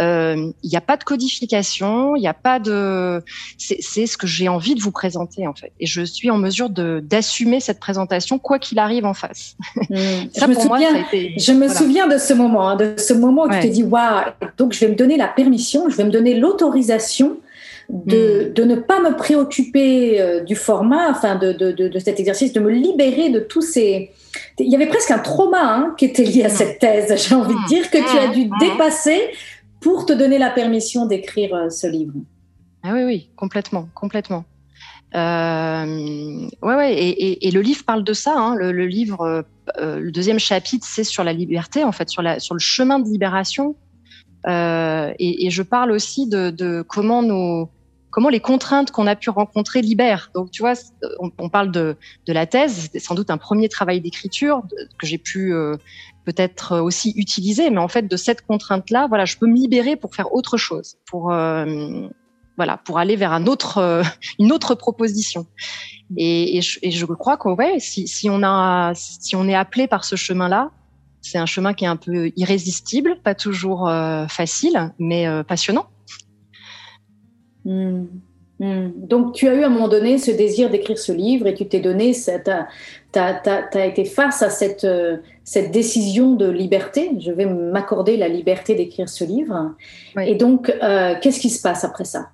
Speaker 2: euh, il n'y a pas de codification, il n'y a pas de. C'est ce que j'ai envie de vous présenter en fait, et je suis en mesure de d'assumer cette présentation quoi qu'il arrive en face. <laughs>
Speaker 1: Mmh. ça, je me, souviens, moi, été, je me souviens de ce moment, hein, de ce moment où tu t'es dit waouh, donc je vais me donner la permission, je vais me donner l'autorisation de, hmm. de, ne pas me préoccuper euh, du format, enfin de, de, de, cet exercice, de me libérer de tous ces... Il y avait presque un trauma hein, qui était lié à cette thèse, <laughs> j'ai envie de dire, que tu as dû hmm. dépasser pour te donner la permission d'écrire euh, ce livre.
Speaker 2: Ah oui, oui, complètement, complètement. Euh, ouais, ouais, et, et, le livre parle de ça. Hein, le, le, livre, euh, le deuxième chapitre, c'est sur la liberté, en fait, sur, la, sur le chemin de libération. Euh, et, et, je parle aussi de, de comment nos, comment les contraintes qu'on a pu rencontrer libèrent. Donc, tu vois, on, parle de, de, la thèse, c'était sans doute un premier travail d'écriture que j'ai pu euh, peut-être aussi utiliser, mais en fait, de cette contrainte-là, voilà, je peux me libérer pour faire autre chose, pour euh, voilà, pour aller vers un autre, euh, <laughs> une autre proposition. Et, je, et je, crois que si, si on a, si on est appelé par ce chemin-là, c'est un chemin qui est un peu irrésistible, pas toujours euh, facile, mais passionnant.
Speaker 1: Hmm. Hmm. Donc, tu as eu à un moment donné ce désir d'écrire ce livre et tu t'es donné, tu as, été face à cette, euh, cette décision de liberté. Je vais m'accorder la liberté d'écrire ce livre. Et donc, euh, qu'est-ce qui se passe après ça?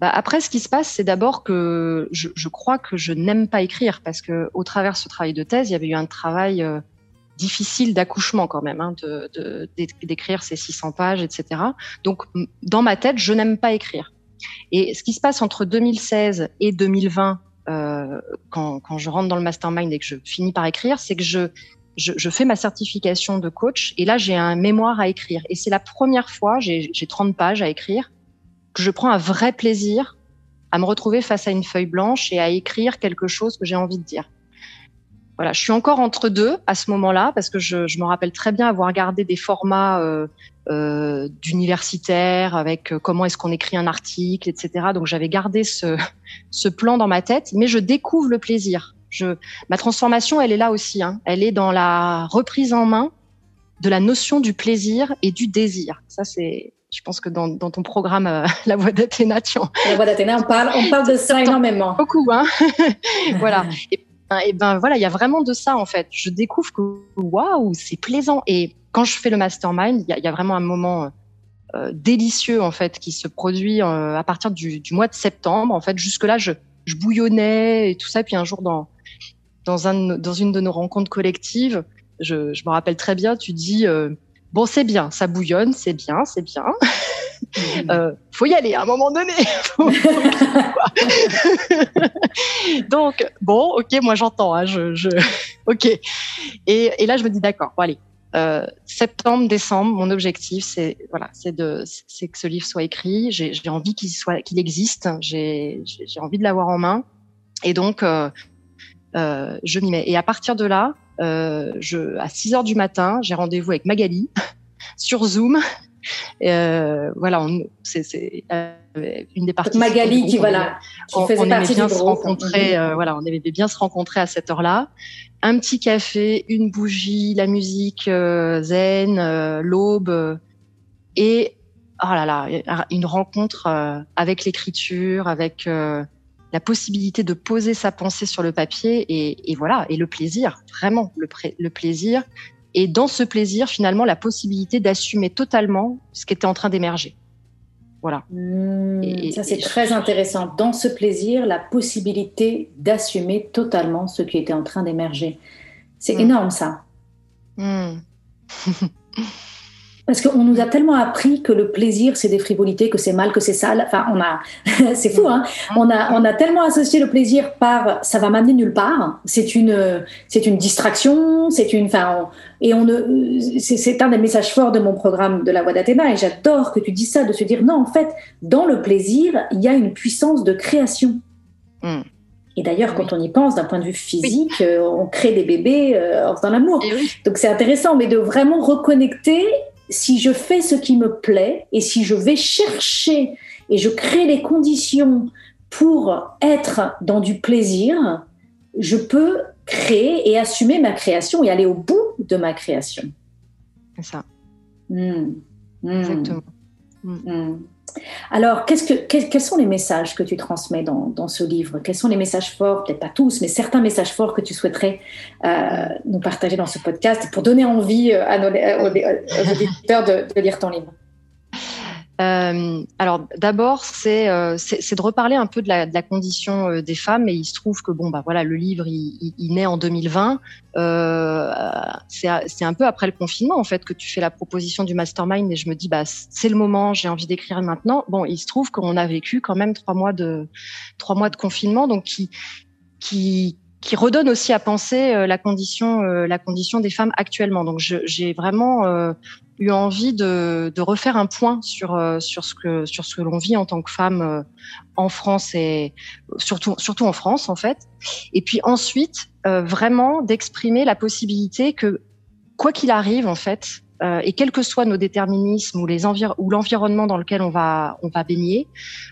Speaker 2: Bah après, ce qui se passe, c'est d'abord que je, je, crois que je n'aime pas écrire parce que au travers de ce travail de thèse, il y avait eu un travail euh, difficile d'accouchement quand même, hein, d'écrire de, ces 600 pages, etc. Donc, dans ma tête, je n'aime pas écrire. Et ce qui se passe entre 2016 et 2020, euh, quand, quand, je rentre dans le mastermind et que je finis par écrire, c'est que je, je, je, fais ma certification de coach et là j'ai un mémoire à écrire. Et c'est la première fois, j'ai 30 pages à écrire, que je prends un vrai plaisir à me retrouver face à une feuille blanche et à écrire quelque chose que j'ai envie de dire. Voilà, je suis encore entre deux à ce moment-là parce que je, je me rappelle très bien avoir gardé des formats euh, euh, d'universitaire avec euh, comment est-ce qu'on écrit un article, etc. Donc j'avais gardé ce, ce plan dans ma tête, mais je découvre le plaisir. Je, ma transformation, elle est là aussi. Hein. Elle est dans la reprise en main de la notion du plaisir et du désir. Ça, c'est, je pense que dans, dans ton programme euh, <laughs> La Voix d'Athéna, tu
Speaker 1: en... La Voix d'Athéna, on parle, on parle de ça énormément.
Speaker 2: Beaucoup, hein. <laughs> voilà. <laughs> Et, et ben voilà, il y a vraiment de ça en fait. Je découvre que waouh, c'est plaisant. Et quand je fais le mastermind, il y, a, vraiment un moment euh, délicieux en fait qui se produit euh, à partir du, mois de septembre. En fait, jusque là, je, bouillonnais et tout ça. Puis un jour, dans dans, un, dans une de nos rencontres collectives, je, je me rappelle très bien, tu dis euh, bon, c'est bien, ça bouillonne, c'est bien, c'est bien. Mmh. <laughs> Euh, faut y aller à un moment donné. <laughs> Donc bon, ok, moi j'entends. Hein, je, je, <laughs> ok. Et, et là je me dis d'accord. Bon allez, euh, septembre, décembre, mon objectif, c'est voilà, c'est de, c'est que ce livre soit écrit. J'ai envie qu'il soit, qu'il existe. J'ai envie de l'avoir en main. Et donc, euh, je m'y mets. Et à partir de là, je, à 6 heures du matin, j'ai rendez-vous avec Magali <laughs> sur Zoom. voilà, c'est une des parties.
Speaker 1: Magali qui voilà,
Speaker 2: on, faisait partie bien se rencontrer. Mhm. voilà, on aimait bien se rencontrer à cette heure-là. Un petit café, une bougie, la musique zen, l'aube et oh là là, une rencontre euh, avec l'écriture, avec euh, la possibilité de poser sa pensée sur le papier et, voilà, et le plaisir, vraiment le, le, plaisir. Et dans ce plaisir, finalement, la possibilité d'assumer totalement ce qui était en train d'émerger. Voilà.
Speaker 1: Mmh, et, ça, c'est très intéressant. Dans ce plaisir, la possibilité d'assumer totalement ce qui était en train d'émerger. C'est mmh. énorme, ça. Mmh. <laughs> Parce qu'on nous a tellement appris que le plaisir, c'est des frivolités, que c'est mal, que c'est sale. Enfin, on a, <laughs> c'est fou, hein. On a, on a tellement associé le plaisir par ça va m'amener nulle part. C'est une, c'est une distraction, c'est une, enfin, et on ne, c'est un des messages forts de mon programme de la Voix d'Athéna. Et j'adore que tu dis ça, de se dire non, en fait, dans le plaisir, il y a une puissance de création. Hmm. Et d'ailleurs, quand on y pense, d'un point de vue physique, euh, on crée des bébés euh, dans l'amour. Donc c'est intéressant, mais de vraiment reconnecter si je fais ce qui me plaît et si je vais chercher et je crée les conditions pour être dans du plaisir, je peux créer et assumer ma création et aller au bout de ma création.
Speaker 2: C'est ça. Hmm. Hmm. Exactement.
Speaker 1: Hmm. Alors, que, quels sont les messages que tu transmets dans, ce livre? Quels sont les messages forts, peut-être pas tous, mais certains messages forts que tu souhaiterais euh, nous partager dans ce podcast pour donner envie euh, à nos, aux, auditeurs de lire ton livre
Speaker 2: euh, alors d'abord, c'est euh, de reparler un peu de la, de la condition euh, des femmes. Et il se trouve que bon, bah voilà, le livre il, il, naît en 2020. Euh, c'est un peu après le confinement en fait que tu fais la proposition du mastermind. Et je me dis bah c'est le moment, j'ai envie d'écrire maintenant. Bon, il se trouve qu'on a vécu quand même trois mois de trois mois de confinement, donc qui qui qui redonne aussi à penser euh, la condition la condition des femmes actuellement. Donc j'ai vraiment eu envie de, de, refaire un point sur euh, sur ce que sur ce que l'on vit en tant que femme euh, en France et surtout surtout en France en fait. Et puis ensuite euh, vraiment d'exprimer la possibilité que quoi qu'il arrive en fait et quels que soient nos déterminismes ou l'environnement dans lequel on va baigner,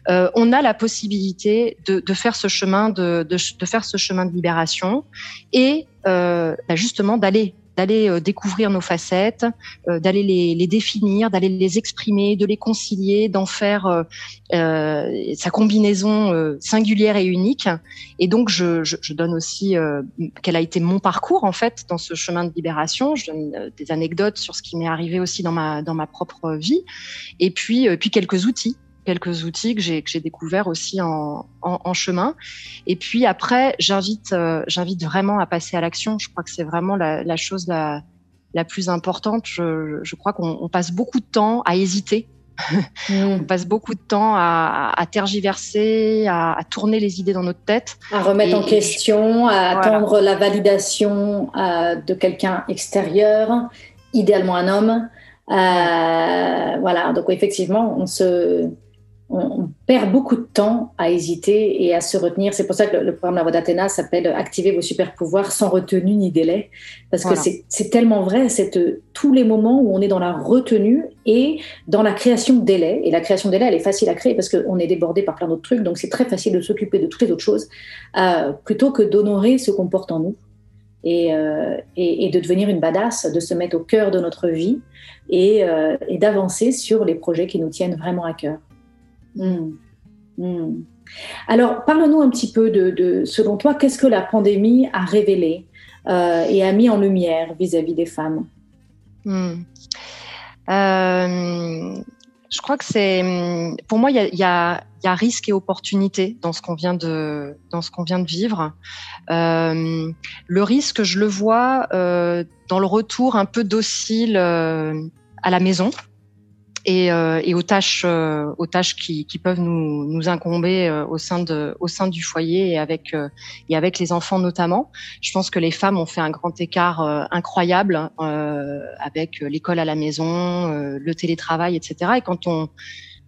Speaker 2: on a la possibilité de, faire ce chemin de, faire ce chemin de libération et bah, justement d'aller d'aller euh, découvrir nos facettes, euh, d'aller les, définir, d'aller les exprimer, de les concilier, d'en faire euh, sa combinaison singulière et unique. Et donc, je donne aussi quel a été mon parcours en fait dans ce chemin de libération. Je donne des anecdotes sur ce qui m'est arrivé aussi dans ma dans ma propre vie, et puis puis quelques outils quelques outils que j'ai que j'ai découvert aussi en, en, en, chemin. Et puis après, j'invite euh, j'invite vraiment à passer à l'action. Je crois que c'est vraiment la, la, chose la, la plus importante. Je, je crois qu'on passe beaucoup de temps à hésiter. <laughs> on passe beaucoup de temps à, à tergiverser, à, à, tourner les idées dans notre tête.
Speaker 1: À remettre en question, à attendre la validation euh, de quelqu'un extérieur, idéalement un homme. Euh, voilà, donc effectivement, on se, on, perd beaucoup de temps à hésiter et à se retenir. C'est pour ça que le, programme La Voix d'Athéna s'appelle Activer vos super pouvoirs sans retenue ni délai. Parce que c'est tellement vrai, cette, tous les moments où on est dans la retenue et dans la création de délai. Et la création de délai, elle est facile à créer parce qu'on est débordé par plein d'autres trucs. Donc c'est très facile de s'occuper de toutes les autres choses euh, plutôt que d'honorer ce qu'on porte en nous. Euh, et, et, de devenir une badass, de se mettre au cœur de notre vie et, euh, et d'avancer sur les projets qui nous tiennent vraiment à cœur. Hmm. Hmm. Alors, parle-nous un petit peu de, selon toi, qu'est-ce que la pandémie a révélé euh, et a mis en lumière vis-à-vis des femmes?
Speaker 2: Hmm. euh, Je crois que c'est, pour moi, il y a, risque et opportunité dans ce qu'on vient de vivre. Euh, le risque, je le vois dans le retour un peu docile à la maison et, euh, et aux tâches, euh, aux tâches qui, peuvent nous, incomber euh, au sein de, au sein du foyer et avec et avec les enfants notamment. Je pense que les femmes ont fait un grand écart incroyable avec l'école à la maison, le télétravail, etc. Et quand on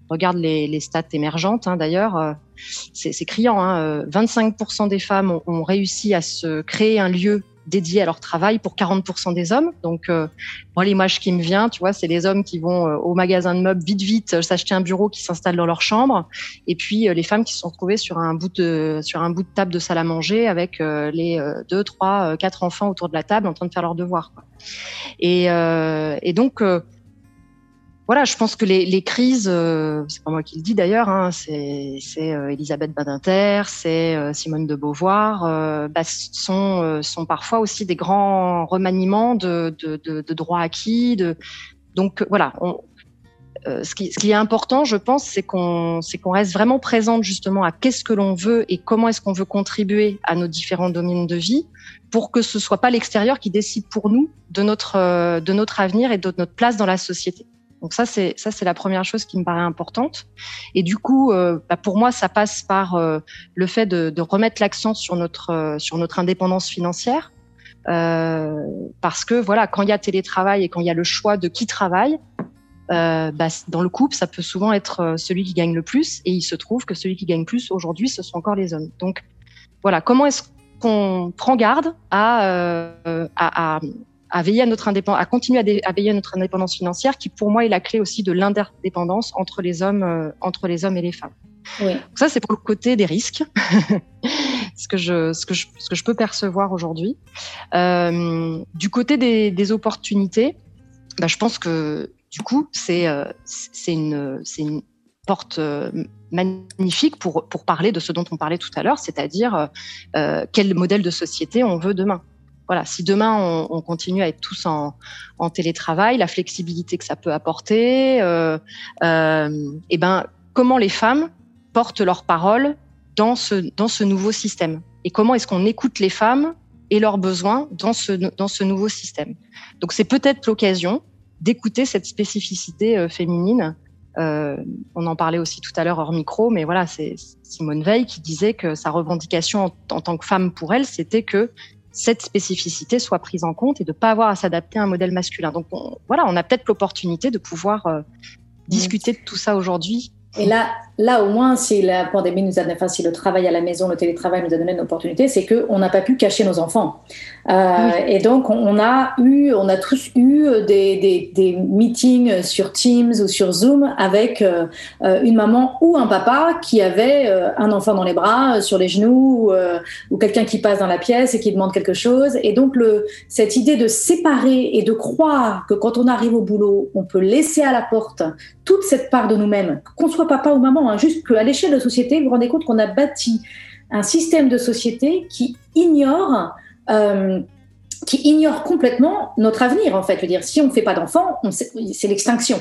Speaker 2: regarde les, stats émergentes, hein, d'ailleurs, c'est criant. Hein, 25% des femmes ont réussi à se créer un lieu dédiés à leur travail pour 40% des hommes. Donc, euh, moi, l'image qui me vient, tu vois, c'est les hommes qui vont au magasin de meubles vite, vite s'acheter un bureau qui s'installe dans leur chambre, et puis les femmes qui se sont retrouvées sur un bout de sur un bout de table de salle à manger avec les deux, trois, quatre enfants autour de la table en train de faire leurs devoirs. Et donc voilà, je pense que les, crises, euh, c'est pas moi qui le dis d'ailleurs, hein, c'est euh, Elisabeth Badinter, c'est euh, Simone de Beauvoir, bah, sont, parfois aussi des grands remaniements de, droits acquis. Donc voilà, ce, qui, est important, je pense, c'est qu'on reste vraiment présente justement à qu'est-ce que l'on veut et comment est-ce qu'on veut contribuer à nos différents domaines de vie pour que ce soit pas l'extérieur qui décide pour nous de notre avenir et de notre place dans la société. Donc ça, c'est ça, c'est la première chose qui me paraît importante. Et du coup, euh, bah pour moi, ça passe par euh, le fait de, remettre l'accent sur notre euh, sur notre indépendance financière, parce que voilà, quand il y a télétravail et quand il y a le choix de qui travaille, bah, dans le couple, ça peut souvent être celui qui gagne le plus, et il se trouve que celui qui gagne plus aujourd'hui, ce sont encore les hommes. Donc voilà, comment est-ce qu'on prend garde à, à veiller à notre indépendance, à continuer à, veiller à notre indépendance financière, qui pour moi est la clé aussi de l'interdépendance entre les hommes, euh, entre les hommes et les femmes. Oui. ça, c'est pour le côté des risques, <laughs> ce que je, ce que je, ce que je peux percevoir aujourd'hui. Euh, du côté des, des opportunités, bah, je pense que du coup, c'est, euh, c'est une, porte magnifique pour, pour parler de ce dont on parlait tout à l'heure, c'est-à-dire quel modèle de société on veut demain voilà, si demain on, on, continue à être tous en, télétravail, la flexibilité que ça peut apporter, euh, euh, et ben comment les femmes portent leur parole dans ce dans ce nouveau système et comment est-ce qu'on écoute les femmes et leurs besoins dans ce dans ce nouveau système. Donc c'est peut-être l'occasion d'écouter cette spécificité euh, féminine. On en parlait aussi tout à l'heure hors micro, mais voilà, c'est Simone Veil qui disait que sa revendication en, en tant que femme pour elle, c'était que cette spécificité soit prise en compte et de pas avoir à s'adapter à un modèle masculin. Donc voilà, on a peut-être l'opportunité de pouvoir euh, discuter de tout ça aujourd'hui
Speaker 1: et là, là, au moins, si la pandémie nous a, enfin, si le travail à la maison, le télétravail nous a donné une opportunité, c'est qu'on n'a pas pu cacher nos enfants. Euh, Et donc, on a eu, on a tous eu des, des, des meetings sur Teams ou sur Zoom avec euh, une maman ou un papa qui avait euh, un enfant dans les bras, sur les genoux, ou quelqu'un qui passe dans la pièce et qui demande quelque chose. Et donc, le, cette idée de séparer et de croire que quand on arrive au boulot, on peut laisser à la porte toute cette part de nous-mêmes, qu'on soit papa ou maman, hein, juste qu'à l'échelle de société, vous vous rendez compte qu'on a bâti un système de société qui ignore euh, qui ignore complètement notre avenir, en fait. Je veux dire, si on ne fait pas d'enfants, c'est l'extinction.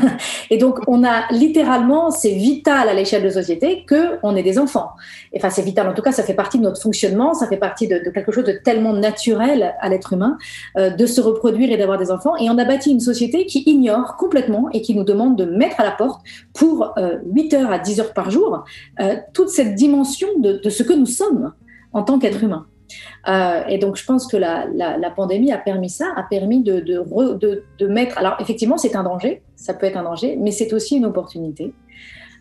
Speaker 1: <laughs> et donc, on a littéralement, c'est vital à l'échelle de société qu'on ait des enfants. Enfin, c'est vital. En tout cas, ça fait partie de notre fonctionnement, ça fait partie de, quelque chose de tellement naturel à l'être humain euh, de se reproduire et d'avoir des enfants. Et on a bâti une société qui ignore complètement et qui nous demande de mettre à la porte pour 8 euh, heures à 10 heures par jour euh, toute cette dimension de ce que nous sommes en tant qu'être humain. Euh, et donc, je pense que la, pandémie a permis ça, a permis de, de, de mettre. Alors, effectivement, c'est un danger, ça peut être un danger, mais c'est aussi une opportunité.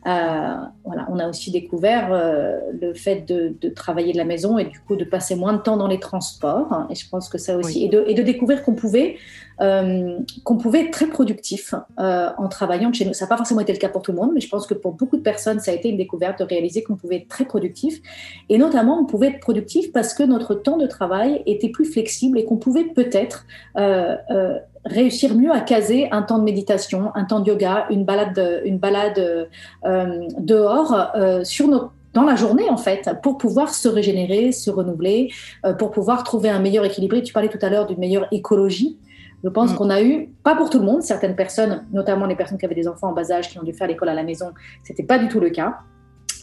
Speaker 1: Euh, voilà, on a aussi découvert euh, le fait de, travailler de la maison et du coup de passer moins de temps dans les transports. Et je pense que ça aussi, et, de, et, de, découvrir qu'on pouvait, euh, qu'on pouvait être très productif en travaillant de chez nous. Ça n'a pas forcément été le cas pour tout le monde, mais je pense que pour beaucoup de personnes, ça a été une découverte de réaliser qu'on pouvait être très productif. Et notamment, on pouvait être productif parce que notre temps de travail était plus flexible et qu'on pouvait peut-être réussir mieux à caser un temps de méditation, un temps de yoga, une balade, une balade euh, dehors euh, dans la journée en fait pour pouvoir se régénérer, se renouveler, euh, pour pouvoir trouver un meilleur équilibre. Tu parlais tout à l'heure d'une meilleure écologie. Je pense mm. qu'on a eu, pas pour tout le monde, certaines personnes, notamment les personnes qui avaient des enfants en bas âge qui ont dû faire l'école à la maison, c'était pas du tout le cas.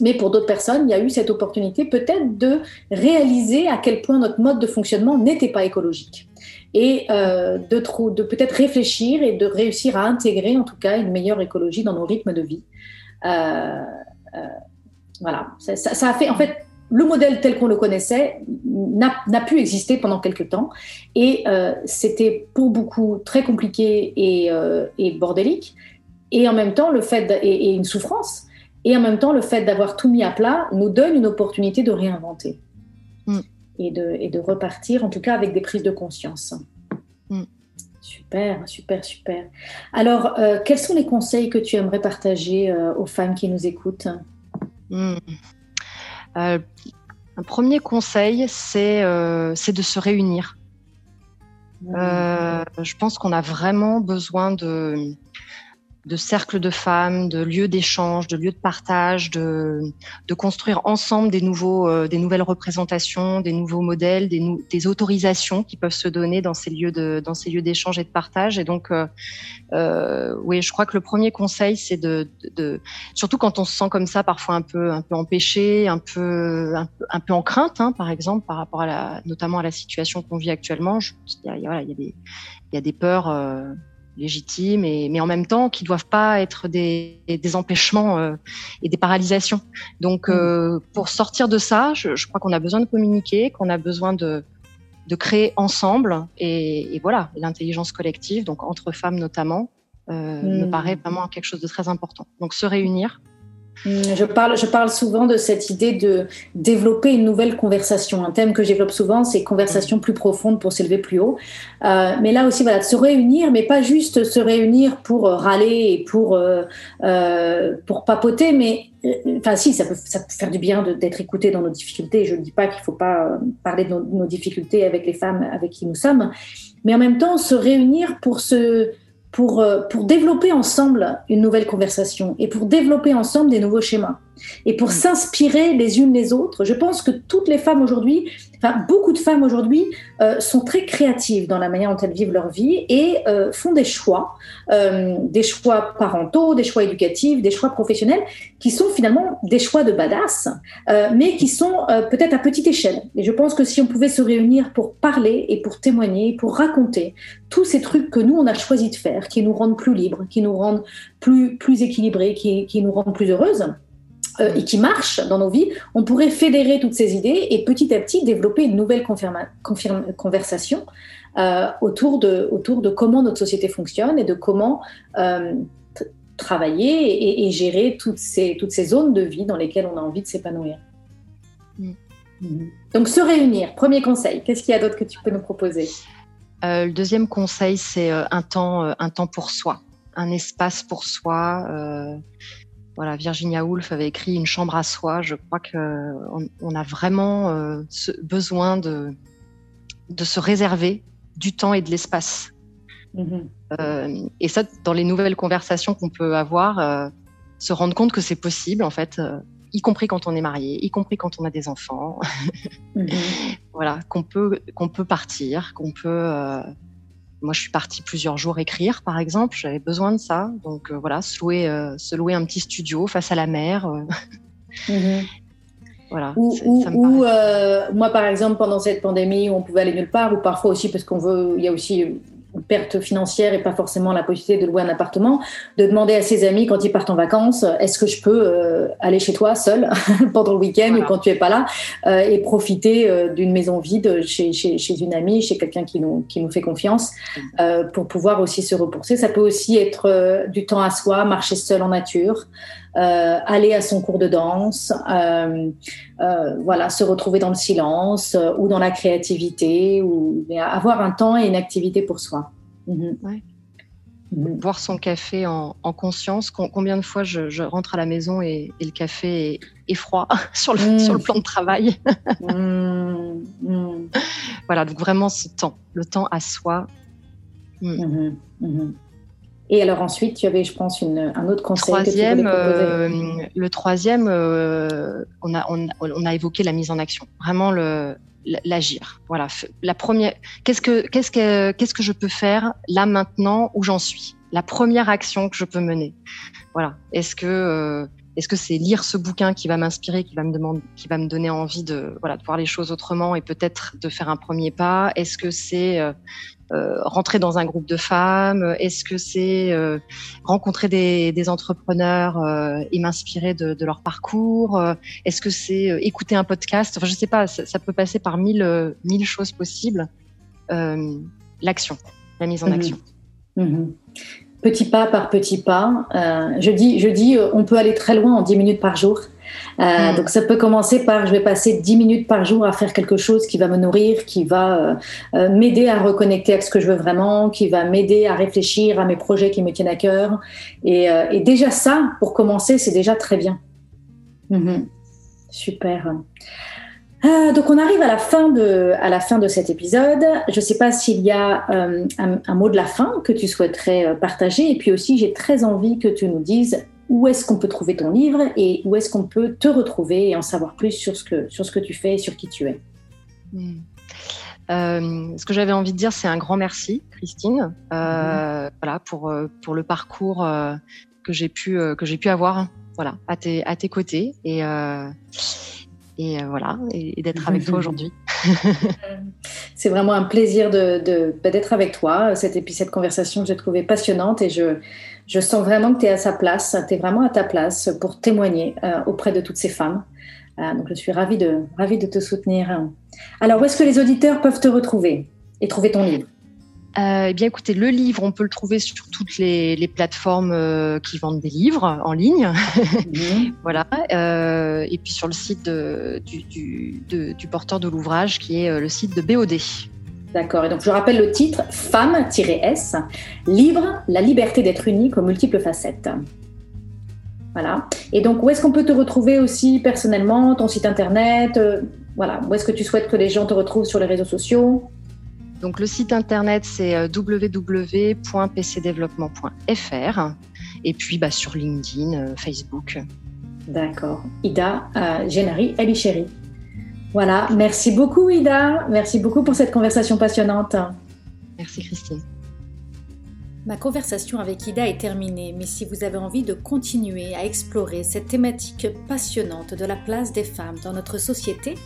Speaker 1: Mais pour d'autres personnes, il y a eu cette opportunité peut-être de réaliser à quel point notre mode de fonctionnement n'était pas écologique et euh, de, de peut-être réfléchir et de réussir à intégrer en tout cas une meilleure écologie dans nos rythmes de vie. Euh, euh, voilà, ça, ça, a fait en fait le modèle tel qu'on le connaissait n'a pu exister pendant quelques temps et c'était pour beaucoup très compliqué et, et, bordélique et en même temps le fait et, et une souffrance et en même temps le fait d'avoir tout mis à plat nous donne une opportunité de réinventer. et de, et de repartir, en tout cas avec des prises de conscience. Mm. Super, super, super. Alors, euh, quels sont les conseils que tu aimerais partager euh, aux femmes qui nous écoutent? Mm.
Speaker 2: Un premier conseil, c'est de se réunir. Mm. je pense qu'on a vraiment besoin de, de cercles de femmes, de lieux d'échange, de lieux de partage, de, construire ensemble des, nouveaux, euh, des nouvelles représentations, des nouveaux modèles, des, autorisations qui peuvent se donner dans ces lieux de, dans ces lieux d'échange et de partage. Et donc, euh, euh, oui, je crois que le premier conseil, c'est de, surtout quand on se sent comme ça, parfois un peu, un peu empêché, un peu, un peu, en crainte, hein, par exemple, par rapport à la, notamment à la situation qu'on vit actuellement. Il y a des, il y a des peurs. Légitimes, et, mais en même temps qui doivent pas être des, des empêchements euh, et des paralysations. Donc, euh, pour sortir de ça, je, je crois qu'on a besoin de communiquer, qu'on a besoin de, de créer ensemble, et, et voilà, l'intelligence collective, donc entre femmes notamment, euh, me mm. paraît vraiment quelque chose de très important. Donc, se réunir,
Speaker 1: je parle, je parle souvent de cette idée de développer une nouvelle conversation. Un thème que je développe souvent, c'est conversation plus profonde pour s'élever plus haut. Euh, mais là aussi, voilà, de se réunir, mais pas juste se réunir pour euh, râler et pour, euh, euh, pour papoter, mais enfin si, ça peut, ça peut faire du bien d'être écouté dans nos difficultés. Je ne dis pas qu'il ne faut pas parler de nos difficultés avec les femmes avec qui nous sommes, mais en même temps se réunir pour se pour, euh, pour développer ensemble une nouvelle conversation et pour développer ensemble des nouveaux schémas et pour s'inspirer les unes les autres. Je pense que toutes les femmes aujourd'hui, enfin beaucoup de femmes aujourd'hui, euh, sont très créatives dans la manière dont elles vivent leur vie et euh, font des choix, euh, des choix parentaux, des choix éducatifs, des choix professionnels, qui sont finalement des choix de badass, mais qui sont peut-être à petite échelle. Et je pense que si on pouvait se réunir pour parler et pour témoigner, pour raconter tous ces trucs que nous on a choisi de faire, qui nous rendent plus libres, qui nous rendent plus plus équilibrés, qui, qui nous rendent plus heureuses euh, et qui marche dans nos vies, on pourrait fédérer toutes ces idées et petit à petit développer une nouvelle conversation euh, autour, de, autour de comment notre société fonctionne et de comment euh, travailler et, gérer toutes ces, toutes ces zones de vie dans lesquelles on a envie de s'épanouir. Mm. Mm-hmm. Donc se réunir, premier conseil. Qu'est-ce qu'il y a d'autre que tu peux nous proposer?
Speaker 2: Le deuxième conseil, c'est un, temps, un temps pour soi, un espace pour soi voilà, Virginia Woolf avait écrit Une chambre à soi. Je crois qu'on on a vraiment euh, besoin de, de se réserver du temps et de l'espace. Mm-hmm. Euh, et ça, dans les nouvelles conversations qu'on peut avoir, euh, se rendre compte que c'est possible, en fait, y compris quand on est marié, y compris quand on a des enfants. <laughs> Mm-hmm. voilà, qu'on peut, qu'on peut partir, qu'on peut moi, je suis partie plusieurs jours écrire, par exemple. J'avais besoin de ça. Donc euh, voilà, se louer, euh, se louer un petit studio face à la mer. Euh.
Speaker 1: Mhm. Voilà, ou, ou, moi, par exemple, pendant cette pandémie, où on pouvait aller nulle part, ou parfois aussi parce qu'on veut, il y a aussi perte financière et pas forcément la possibilité de louer un appartement, de demander à ses amis quand ils partent en vacances, est-ce que je peux euh, aller chez toi seul <laughs> pendant le week-end ou quand tu es pas là euh, et profiter euh, d'une maison vide chez, chez, chez, une amie, chez quelqu'un qui nous, qui nous fait confiance pour pouvoir aussi se repousser. Ça peut aussi être du temps à soi, marcher seul en nature. Euh, aller à son cours de danse, euh, euh, voilà, se retrouver dans le silence ou dans la créativité, ou avoir un temps et une activité pour soi.
Speaker 2: Mhm. Mhm. Boire son café en, conscience. Combien de fois je, rentre à la maison et, le café est, froid <laughs> sur le, mhm. sur le plan de travail? <laughs> Voilà, donc vraiment ce temps, le temps à soi.
Speaker 1: Et alors ensuite, tu avais, je pense, une, un autre conseil.
Speaker 2: Troisième, euh, le troisième, euh, on, a, on, on, a évoqué la mise en action. Vraiment le l'agir. Voilà. La première. Qu'est-ce que qu'est-ce que qu'est-ce que je peux faire là maintenant où j'en suis? La première action que je peux mener. Voilà. Est-ce que euh, est-ce que c'est lire ce bouquin qui va m'inspirer, qui va me demander, qui va me donner envie de voilà de voir les choses autrement et peut-être de faire un premier pas? Est-ce que c'est euh, rentrer dans un groupe de femmes Est-ce que c'est euh, rencontrer des, des entrepreneurs euh, et m'inspirer de, de, leur parcours Est-ce que c'est écouter un podcast? Enfin, je sais pas. Ça, ça, peut passer par mille mille choses possibles. L'action, la mise en mhm. action.
Speaker 1: Mhm. Petit pas par petit pas. je dis, je dis, on peut aller très loin en 10 minutes par jour. Euh, donc ça peut commencer par je vais passer 10 minutes par jour à faire quelque chose qui va me nourrir, qui va euh, euh, m'aider à reconnecter avec ce que je veux vraiment, qui va m'aider à réfléchir à mes projets qui me tiennent à cœur. Et, et déjà ça, pour commencer, c'est déjà très bien. Mhm. Super. Euh, donc on arrive à la fin de, à la fin de cet épisode. Je ne sais pas s'il y a un, un, mot de la fin que tu souhaiterais partager. Et puis aussi, j'ai très envie que tu nous dises où est-ce qu'on peut trouver ton livre et où est-ce qu'on peut te retrouver et en savoir plus sur ce que, sur ce que tu fais et sur qui tu es.
Speaker 2: Hmm. Euh, ce que j'avais envie de dire, c'est un grand merci, Christine, euh, mhm. voilà, pour, euh, pour le parcours que j'ai pu, que j'ai pu avoir voilà, à, tes, à tes côtés et, et voilà, et, d'être avec toi aujourd'hui. <laughs>
Speaker 1: c'est vraiment un plaisir de, de, bah, d'être avec toi. Cette, cette conversation que j'ai trouvée passionnante et je, je sens vraiment que tu es à sa place, tu es vraiment à ta place pour témoigner euh, auprès de toutes ces femmes. Euh, donc je suis ravie de, ravie de te soutenir. Alors, où est-ce que les auditeurs peuvent te retrouver et trouver ton livre?
Speaker 2: Euh, eh bien, écoutez, le livre, on peut le trouver sur toutes les, plateformes qui vendent des livres en ligne. Mhm. <laughs> voilà. et puis sur le site du, du, porteur de l'ouvrage, qui est le site de BOD.
Speaker 1: D'accord. Et donc, je rappelle le titre Femme-S, Libre, la liberté d'être unique aux multiples facettes. Voilà. Et donc, où est-ce qu'on peut te retrouver aussi personnellement, ton site internet euh, Voilà. Où est-ce que tu souhaites que les gens te retrouvent sur les réseaux sociaux?
Speaker 2: Donc, le site internet, c'est euh, www.pcdeveloppement.fr. Et puis, bah, sur LinkedIn, euh, Facebook.
Speaker 1: D'accord. Ida euh, Génari Elichéri. Voilà, merci beaucoup Ida, merci beaucoup pour cette conversation passionnante.
Speaker 2: Merci Christine.
Speaker 3: Ma conversation avec Ida est terminée, mais si vous avez envie de continuer à explorer cette thématique passionnante de la place des femmes dans notre société,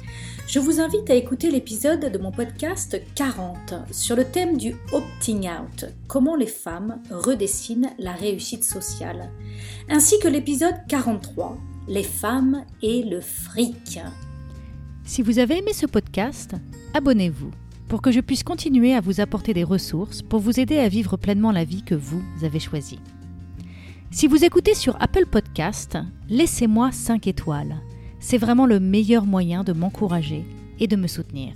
Speaker 3: je vous invite à écouter l'épisode de mon podcast 40 sur le thème du opting out, comment les femmes redessinent la réussite sociale, ainsi que l'épisode 43, les femmes et le fric. Si vous avez aimé ce podcast, abonnez-vous pour que je puisse continuer à vous apporter des ressources pour vous aider à vivre pleinement la vie que vous avez choisie. Si vous écoutez sur Apple Podcast, laissez-moi 5 étoiles. C'est vraiment le meilleur moyen de m'encourager et de me soutenir.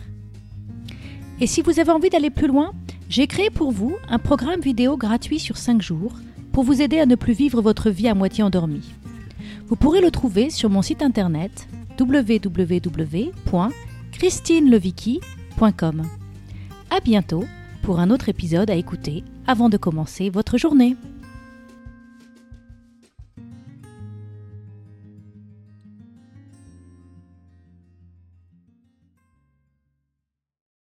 Speaker 3: Et si vous avez envie d'aller plus loin, j'ai créé pour vous un programme vidéo gratuit sur 5 jours pour vous aider à ne plus vivre votre vie à moitié endormie. Vous pourrez le trouver sur mon site internet www.christineleviki.com. À bientôt pour un autre épisode à écouter avant de commencer votre journée.